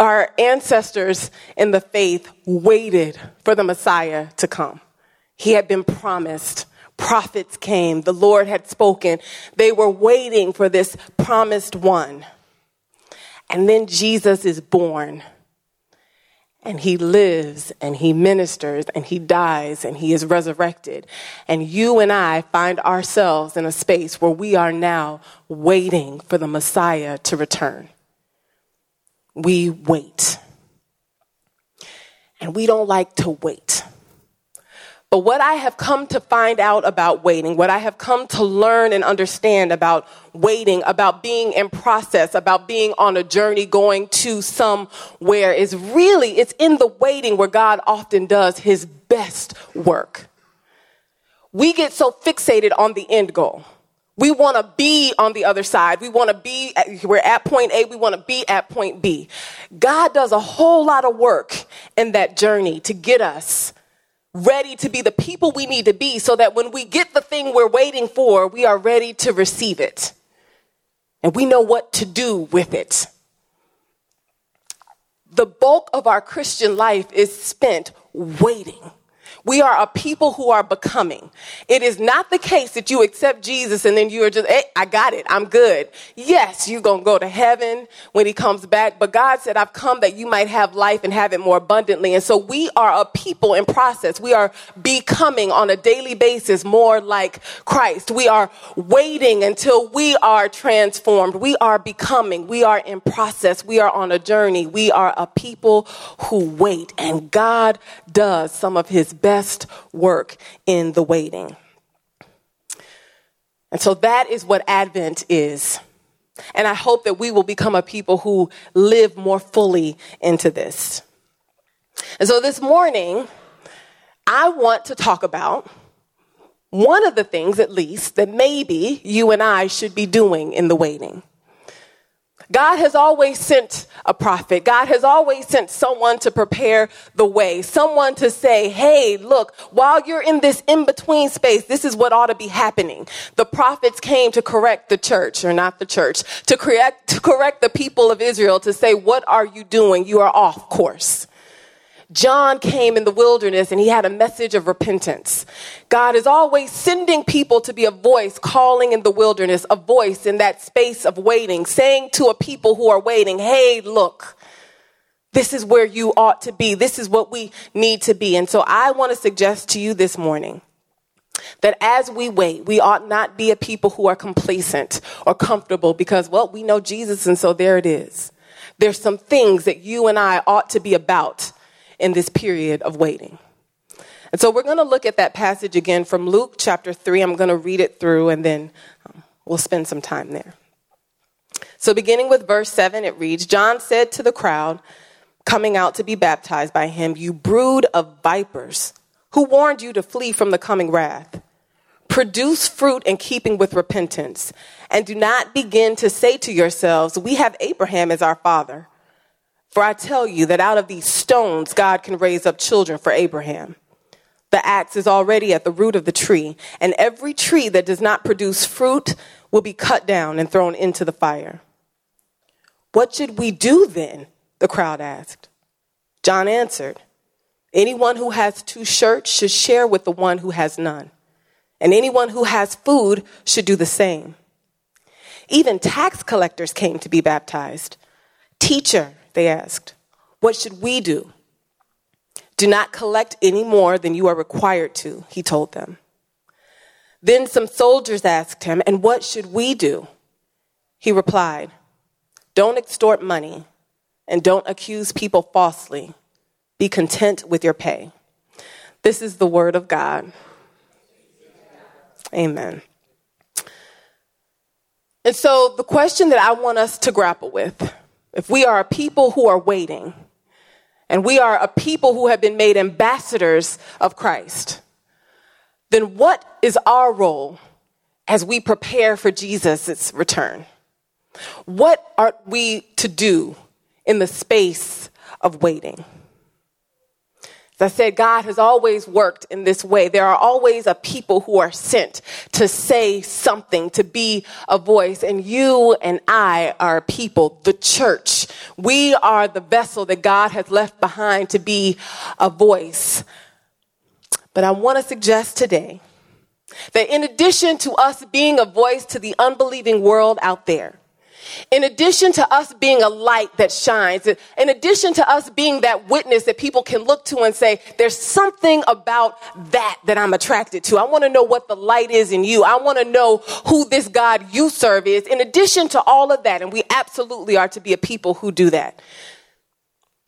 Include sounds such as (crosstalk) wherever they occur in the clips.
our ancestors in the faith waited for the Messiah to come. He had been promised. Prophets came. The Lord had spoken. They were waiting for this promised one. And then Jesus is born. And he lives and he ministers and he dies and he is resurrected. And you and I find ourselves in a space where we are now waiting for the Messiah to return. We wait. And we don't like to wait. But what I have come to find out about waiting, what I have come to learn and understand about waiting, about being in process, about being on a journey going to somewhere is really, it's in the waiting where God often does his best work. We get so fixated on the end goal. We want to be on the other side. We want to be, at, we're at point A, we want to be at point B. God does a whole lot of work in that journey to get us ready to be the people we need to be so that when we get the thing we're waiting for, we are ready to receive it. And we know what to do with it. The bulk of our Christian life is spent waiting we are a people who are becoming. It is not the case that you accept Jesus and then you are just, hey, I got it. I'm good. Yes, you're going to go to heaven when he comes back. But God said, I've come that you might have life and have it more abundantly. And so we are a people in process. We are becoming on a daily basis more like Christ. We are waiting until we are transformed. We are becoming. We are in process. We are on a journey. We are a people who wait. And God does some of his best work in the waiting. And so that is what Advent is. And I hope that we will become a people who live more fully into this. And so this morning, I want to talk about one of the things, at least, that maybe you and I should be doing in the waiting. God has always sent a prophet. God has always sent someone to prepare the way, someone to say, hey, look, while you're in this in between space, this is what ought to be happening. The prophets came to correct the church, or not the church, to correct, to correct the people of Israel to say, what are you doing? You are off course. John came in the wilderness and he had a message of repentance. God is always sending people to be a voice calling in the wilderness, a voice in that space of waiting, saying to a people who are waiting, hey, look, this is where you ought to be. This is what we need to be. And so I want to suggest to you this morning that as we wait, we ought not be a people who are complacent or comfortable because, well, we know Jesus and so there it is. There's some things that you and I ought to be about in this period of waiting. And so we're going to look at that passage again from Luke chapter 3. I'm going to read it through and then um, we'll spend some time there. So, beginning with verse 7, it reads John said to the crowd coming out to be baptized by him, You brood of vipers, who warned you to flee from the coming wrath? Produce fruit in keeping with repentance, and do not begin to say to yourselves, We have Abraham as our father. For I tell you that out of these stones, God can raise up children for Abraham. The axe is already at the root of the tree, and every tree that does not produce fruit will be cut down and thrown into the fire. What should we do then? The crowd asked. John answered, Anyone who has two shirts should share with the one who has none, and anyone who has food should do the same. Even tax collectors came to be baptized. Teacher, they asked. What should we do? Do not collect any more than you are required to, he told them. Then some soldiers asked him, And what should we do? He replied, Don't extort money and don't accuse people falsely. Be content with your pay. This is the word of God. Amen. And so, the question that I want us to grapple with if we are a people who are waiting, and we are a people who have been made ambassadors of Christ, then what is our role as we prepare for Jesus' return? What are we to do in the space of waiting? I said, God has always worked in this way. There are always a people who are sent to say something, to be a voice. And you and I are people, the church. We are the vessel that God has left behind to be a voice. But I want to suggest today that in addition to us being a voice to the unbelieving world out there, in addition to us being a light that shines, in addition to us being that witness that people can look to and say, there's something about that that I'm attracted to. I want to know what the light is in you. I want to know who this God you serve is. In addition to all of that, and we absolutely are to be a people who do that.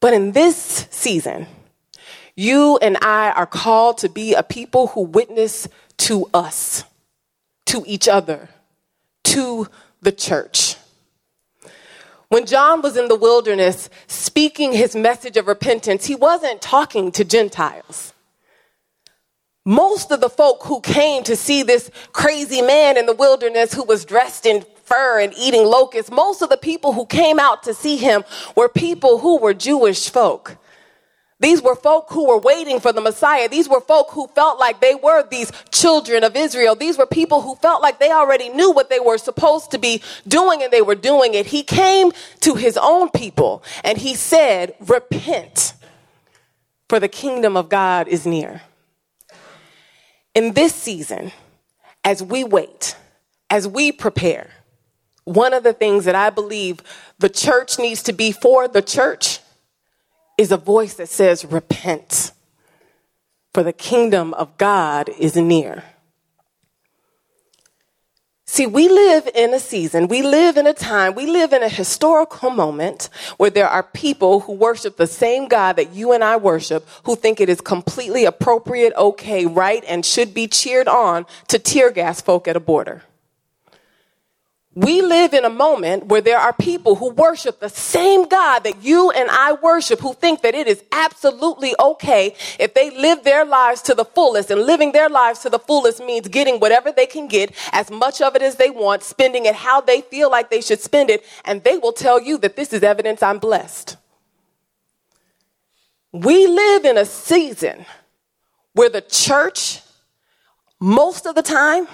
But in this season, you and I are called to be a people who witness to us, to each other, to the church. When John was in the wilderness speaking his message of repentance, he wasn't talking to Gentiles. Most of the folk who came to see this crazy man in the wilderness who was dressed in fur and eating locusts, most of the people who came out to see him were people who were Jewish folk. These were folk who were waiting for the Messiah. These were folk who felt like they were these children of Israel. These were people who felt like they already knew what they were supposed to be doing and they were doing it. He came to his own people and he said, Repent, for the kingdom of God is near. In this season, as we wait, as we prepare, one of the things that I believe the church needs to be for the church is a voice that says, Repent, for the kingdom of God is near. See, we live in a season, we live in a time, we live in a historical moment where there are people who worship the same God that you and I worship, who think it is completely appropriate, okay, right, and should be cheered on to tear gas folk at a border. We live in a moment where there are people who worship the same God that you and I worship, who think that it is absolutely okay if they live their lives to the fullest. And living their lives to the fullest means getting whatever they can get, as much of it as they want, spending it how they feel like they should spend it, and they will tell you that this is evidence I'm blessed. We live in a season where the church, most of the time,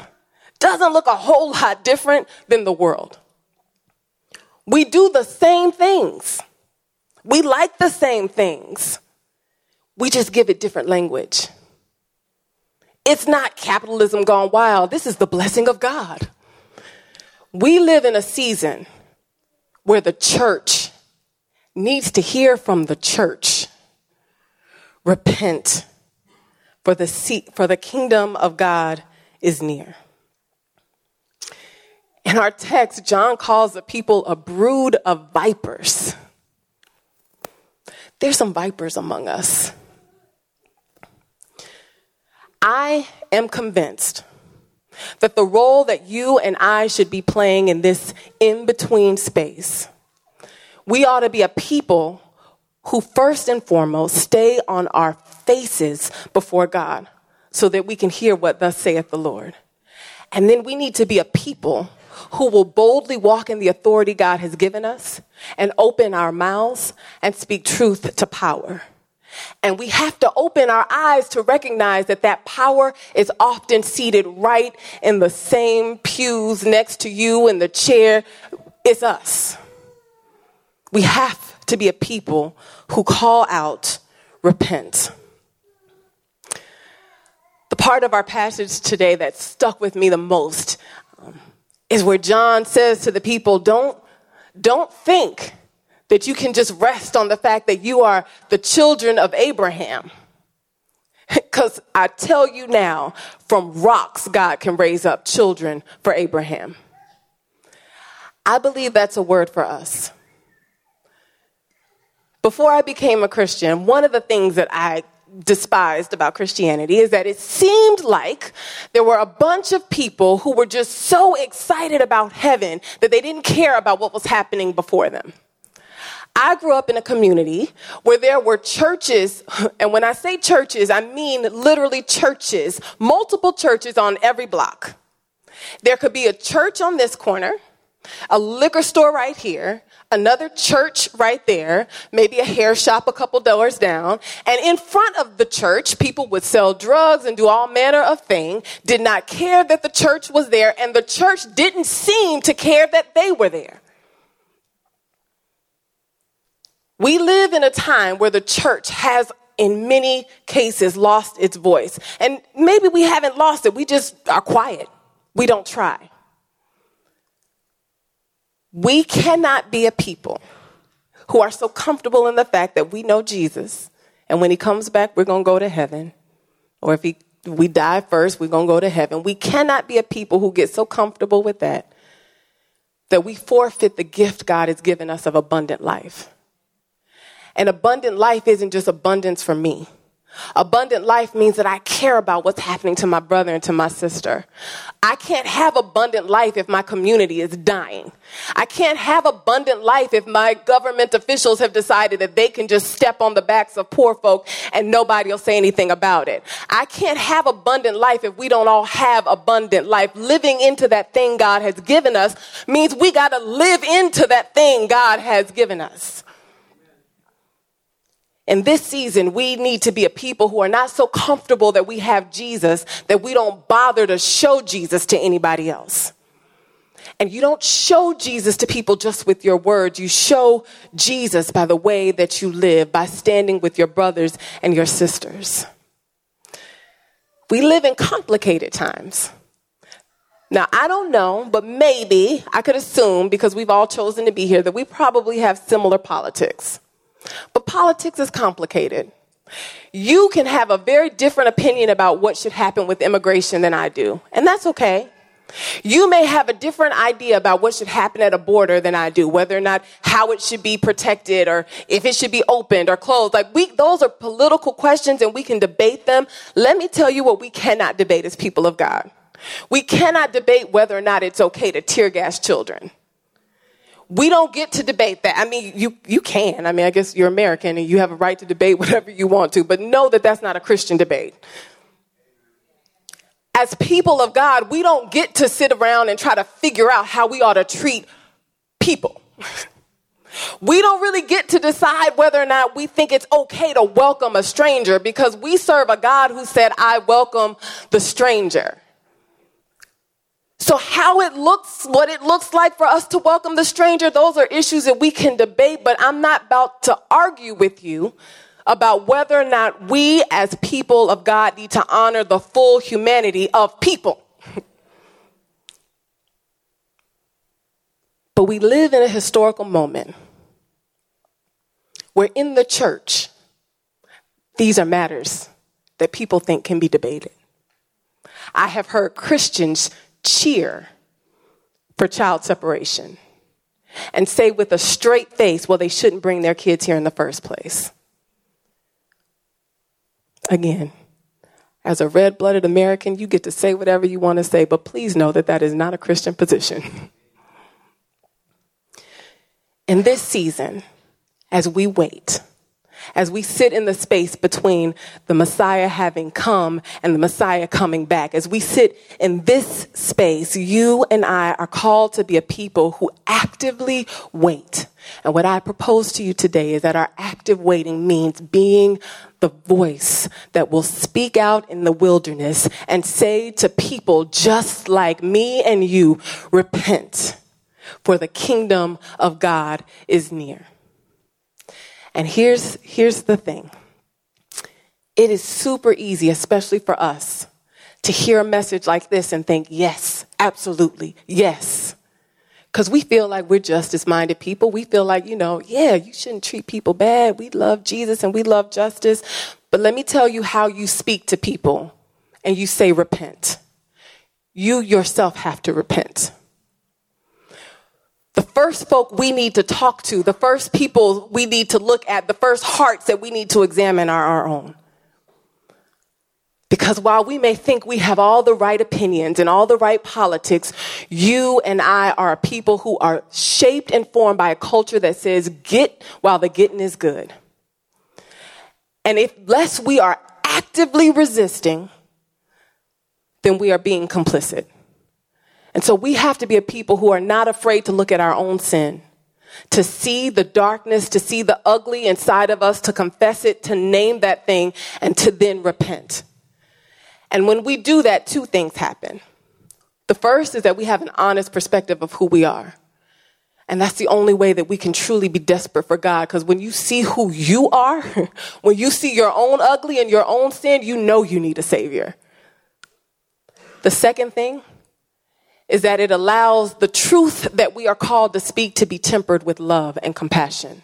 doesn't look a whole lot different than the world. We do the same things. We like the same things. We just give it different language. It's not capitalism gone wild. This is the blessing of God. We live in a season where the church needs to hear from the church. Repent, for the, for the kingdom of God is near. In our text, John calls the people a brood of vipers. There's some vipers among us. I am convinced that the role that you and I should be playing in this in between space, we ought to be a people who, first and foremost, stay on our faces before God so that we can hear what thus saith the Lord. And then we need to be a people who will boldly walk in the authority God has given us and open our mouths and speak truth to power. And we have to open our eyes to recognize that that power is often seated right in the same pews next to you in the chair. It's us. We have to be a people who call out, repent. The part of our passage today that stuck with me the most is where John says to the people, don't, don't think that you can just rest on the fact that you are the children of Abraham. (laughs) Because I tell you now, from rocks, God can raise up children for Abraham. I believe that's a word for us. Before I became a Christian, one of the things that I despised about Christianity is that it seemed like there were a bunch of people who were just so excited about heaven that they didn't care about what was happening before them. I grew up in a community where there were churches, (laughs) and when I say churches, I mean literally churches, multiple churches on every block. There could be a church on this corner, a liquor store right here, another church right there, maybe a hair shop a couple doors down, and in front of the church, people would sell drugs and do all manner of things, did not care that the church was there, and the church didn't seem to care that they were there. We live in a time where the church has in many cases lost its voice. And maybe we haven't lost it, we just are quiet. We don't try. We cannot be a people who are so comfortable in the fact that we know Jesus, and when he comes back, we're going to go to heaven. Or if he, we die first, we're going to go to heaven. We cannot be a people who get so comfortable with that that we forfeit the gift God has given us of abundant life. And abundant life isn't just abundance for me. Abundant life means that I care about what's happening to my brother and to my sister. I can't have abundant life if my community is dying. I can't have abundant life if my government officials have decided that they can just step on the backs of poor folk and nobody will say anything about it. I can't have abundant life if we don't all have abundant life. Living into that thing God has given us means we got to live into that thing God has given us. In this season, we need to be a people who are not so comfortable that we have Jesus that we don't bother to show Jesus to anybody else. And you don't show Jesus to people just with your words. You show Jesus by the way that you live, by standing with your brothers and your sisters. We live in complicated times. Now, I don't know, but maybe I could assume, because we've all chosen to be here, that we probably have similar politics. But politics is complicated. You can have a very different opinion about what should happen with immigration than I do, and that's okay. You may have a different idea about what should happen at a border than I do, whether or not how it should be protected or if it should be opened or closed. Like we, those are political questions and we can debate them. Let me tell you what we cannot debate as people of God. We cannot debate whether or not it's okay to tear gas children we don't get to debate that. I mean, you, you can. I mean, I guess you're American and you have a right to debate (laughs) whatever you want to, but know that that's not a Christian debate. As people of God, we don't get to sit around and try to figure out how we ought to treat people. (laughs) We don't really get to decide whether or not we think it's okay to welcome a stranger because we serve a God who said, I welcome the stranger. So, how it looks, what it looks like for us to welcome the stranger, those are issues that we can debate, but I'm not about to argue with you about whether or not we as people of God need to honor the full humanity of people. (laughs) but we live in a historical moment where in the church, these are matters that people think can be debated. I have heard Christians cheer for child separation and say with a straight face, well, they shouldn't bring their kids here in the first place. Again, as a red blooded American, you get to say whatever you want to say, but please know that that is not a Christian position. (laughs) In this season, as we wait, as we sit in the space between the Messiah having come and the Messiah coming back, as we sit in this space, you and I are called to be a people who actively wait. And what I propose to you today is that our active waiting means being the voice that will speak out in the wilderness and say to people just like me and you, repent, for the kingdom of God is near. And here's, here's the thing it is super easy, especially for us, to hear a message like this and think, yes, absolutely, yes. Because we feel like we're justice minded people. We feel like, you know, yeah, you shouldn't treat people bad. We love Jesus and we love justice. But let me tell you how you speak to people and you say repent. You yourself have to repent the first folk we need to talk to, the first people we need to look at, the first hearts that we need to examine are our own. Because while we may think we have all the right opinions and all the right politics, you and I are people who are shaped and formed by a culture that says, get while the getting is good. And if less we are actively resisting, then we are being complicit. And so we have to be a people who are not afraid to look at our own sin, to see the darkness, to see the ugly inside of us, to confess it, to name that thing, and to then repent. And when we do that, two things happen. The first is that we have an honest perspective of who we are. And that's the only way that we can truly be desperate for God. Because when you see who you are, (laughs) when you see your own ugly and your own sin, you know you need a Savior. The second thing is that it allows the truth that we are called to speak to be tempered with love and compassion.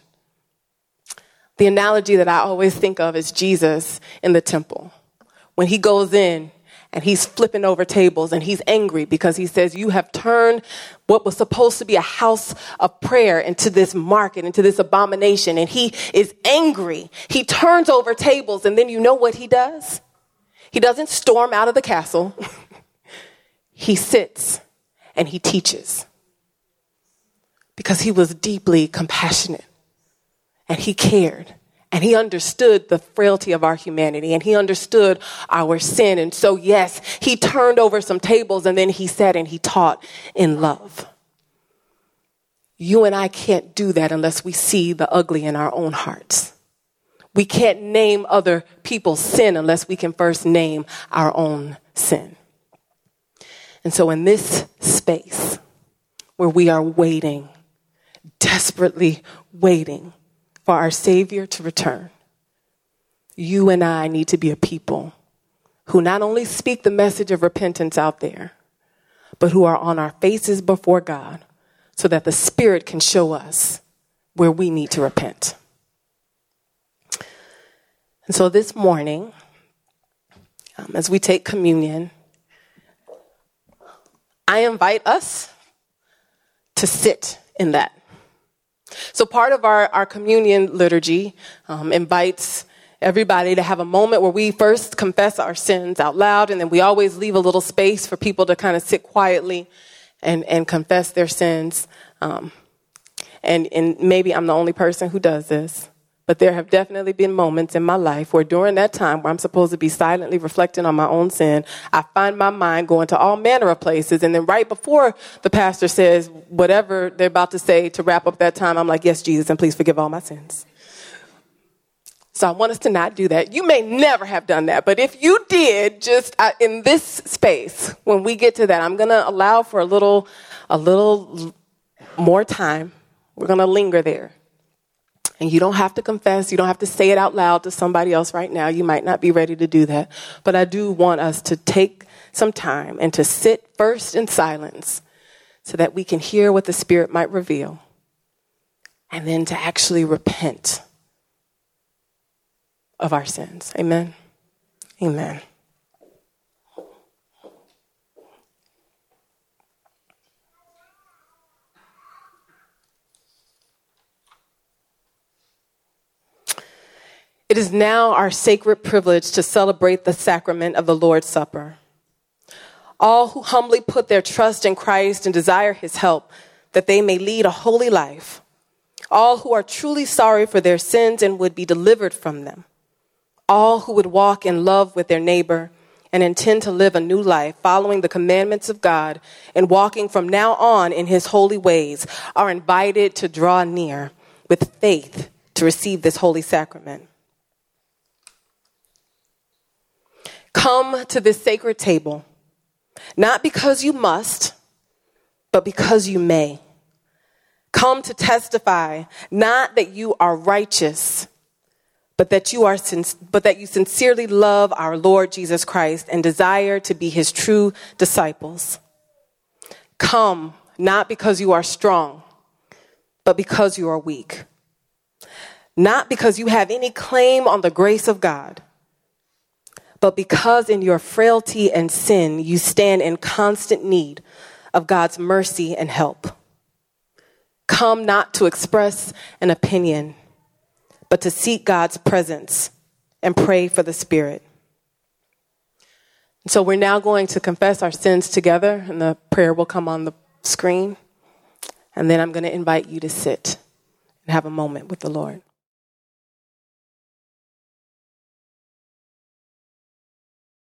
The analogy that I always think of is Jesus in the temple. When he goes in and he's flipping over tables and he's angry because he says, You have turned what was supposed to be a house of prayer into this market, into this abomination. And he is angry. He turns over tables, and then you know what he does? He doesn't storm out of the castle, (laughs) he sits and he teaches because he was deeply compassionate and he cared and he understood the frailty of our humanity and he understood our sin. And so, yes, he turned over some tables and then he sat and he taught in love. You and I can't do that unless we see the ugly in our own hearts. We can't name other people's sin unless we can first name our own sin. And so, in this space where we are waiting, desperately waiting, for our Savior to return, you and I need to be a people who not only speak the message of repentance out there, but who are on our faces before God so that the Spirit can show us where we need to repent. And so this morning, um, as we take communion, I invite us to sit in that. So part of our, our communion liturgy um, invites everybody to have a moment where we first confess our sins out loud, and then we always leave a little space for people to kind of sit quietly and, and confess their sins. Um, and, and maybe I'm the only person who does this. But there have definitely been moments in my life where during that time where I'm supposed to be silently reflecting on my own sin, I find my mind going to all manner of places. And then right before the pastor says whatever they're about to say to wrap up that time, I'm like, yes, Jesus, and please forgive all my sins. So I want us to not do that. You may never have done that, but if you did, just uh, in this space, when we get to that, I'm going to allow for a little, a little more time. We're going to linger there. And you don't have to confess, you don't have to say it out loud to somebody else right now. You might not be ready to do that. But I do want us to take some time and to sit first in silence so that we can hear what the Spirit might reveal. And then to actually repent of our sins. Amen. Amen. It is now our sacred privilege to celebrate the sacrament of the Lord's Supper. All who humbly put their trust in Christ and desire his help, that they may lead a holy life. All who are truly sorry for their sins and would be delivered from them. All who would walk in love with their neighbor and intend to live a new life following the commandments of God and walking from now on in his holy ways are invited to draw near with faith to receive this holy sacrament. Come to this sacred table, not because you must, but because you may. Come to testify, not that you are righteous, but that you are but that you sincerely love our Lord Jesus Christ and desire to be his true disciples. Come not because you are strong, but because you are weak. Not because you have any claim on the grace of God, but because in your frailty and sin, you stand in constant need of God's mercy and help. Come not to express an opinion, but to seek God's presence and pray for the Spirit. So we're now going to confess our sins together, and the prayer will come on the screen. And then I'm going to invite you to sit and have a moment with the Lord.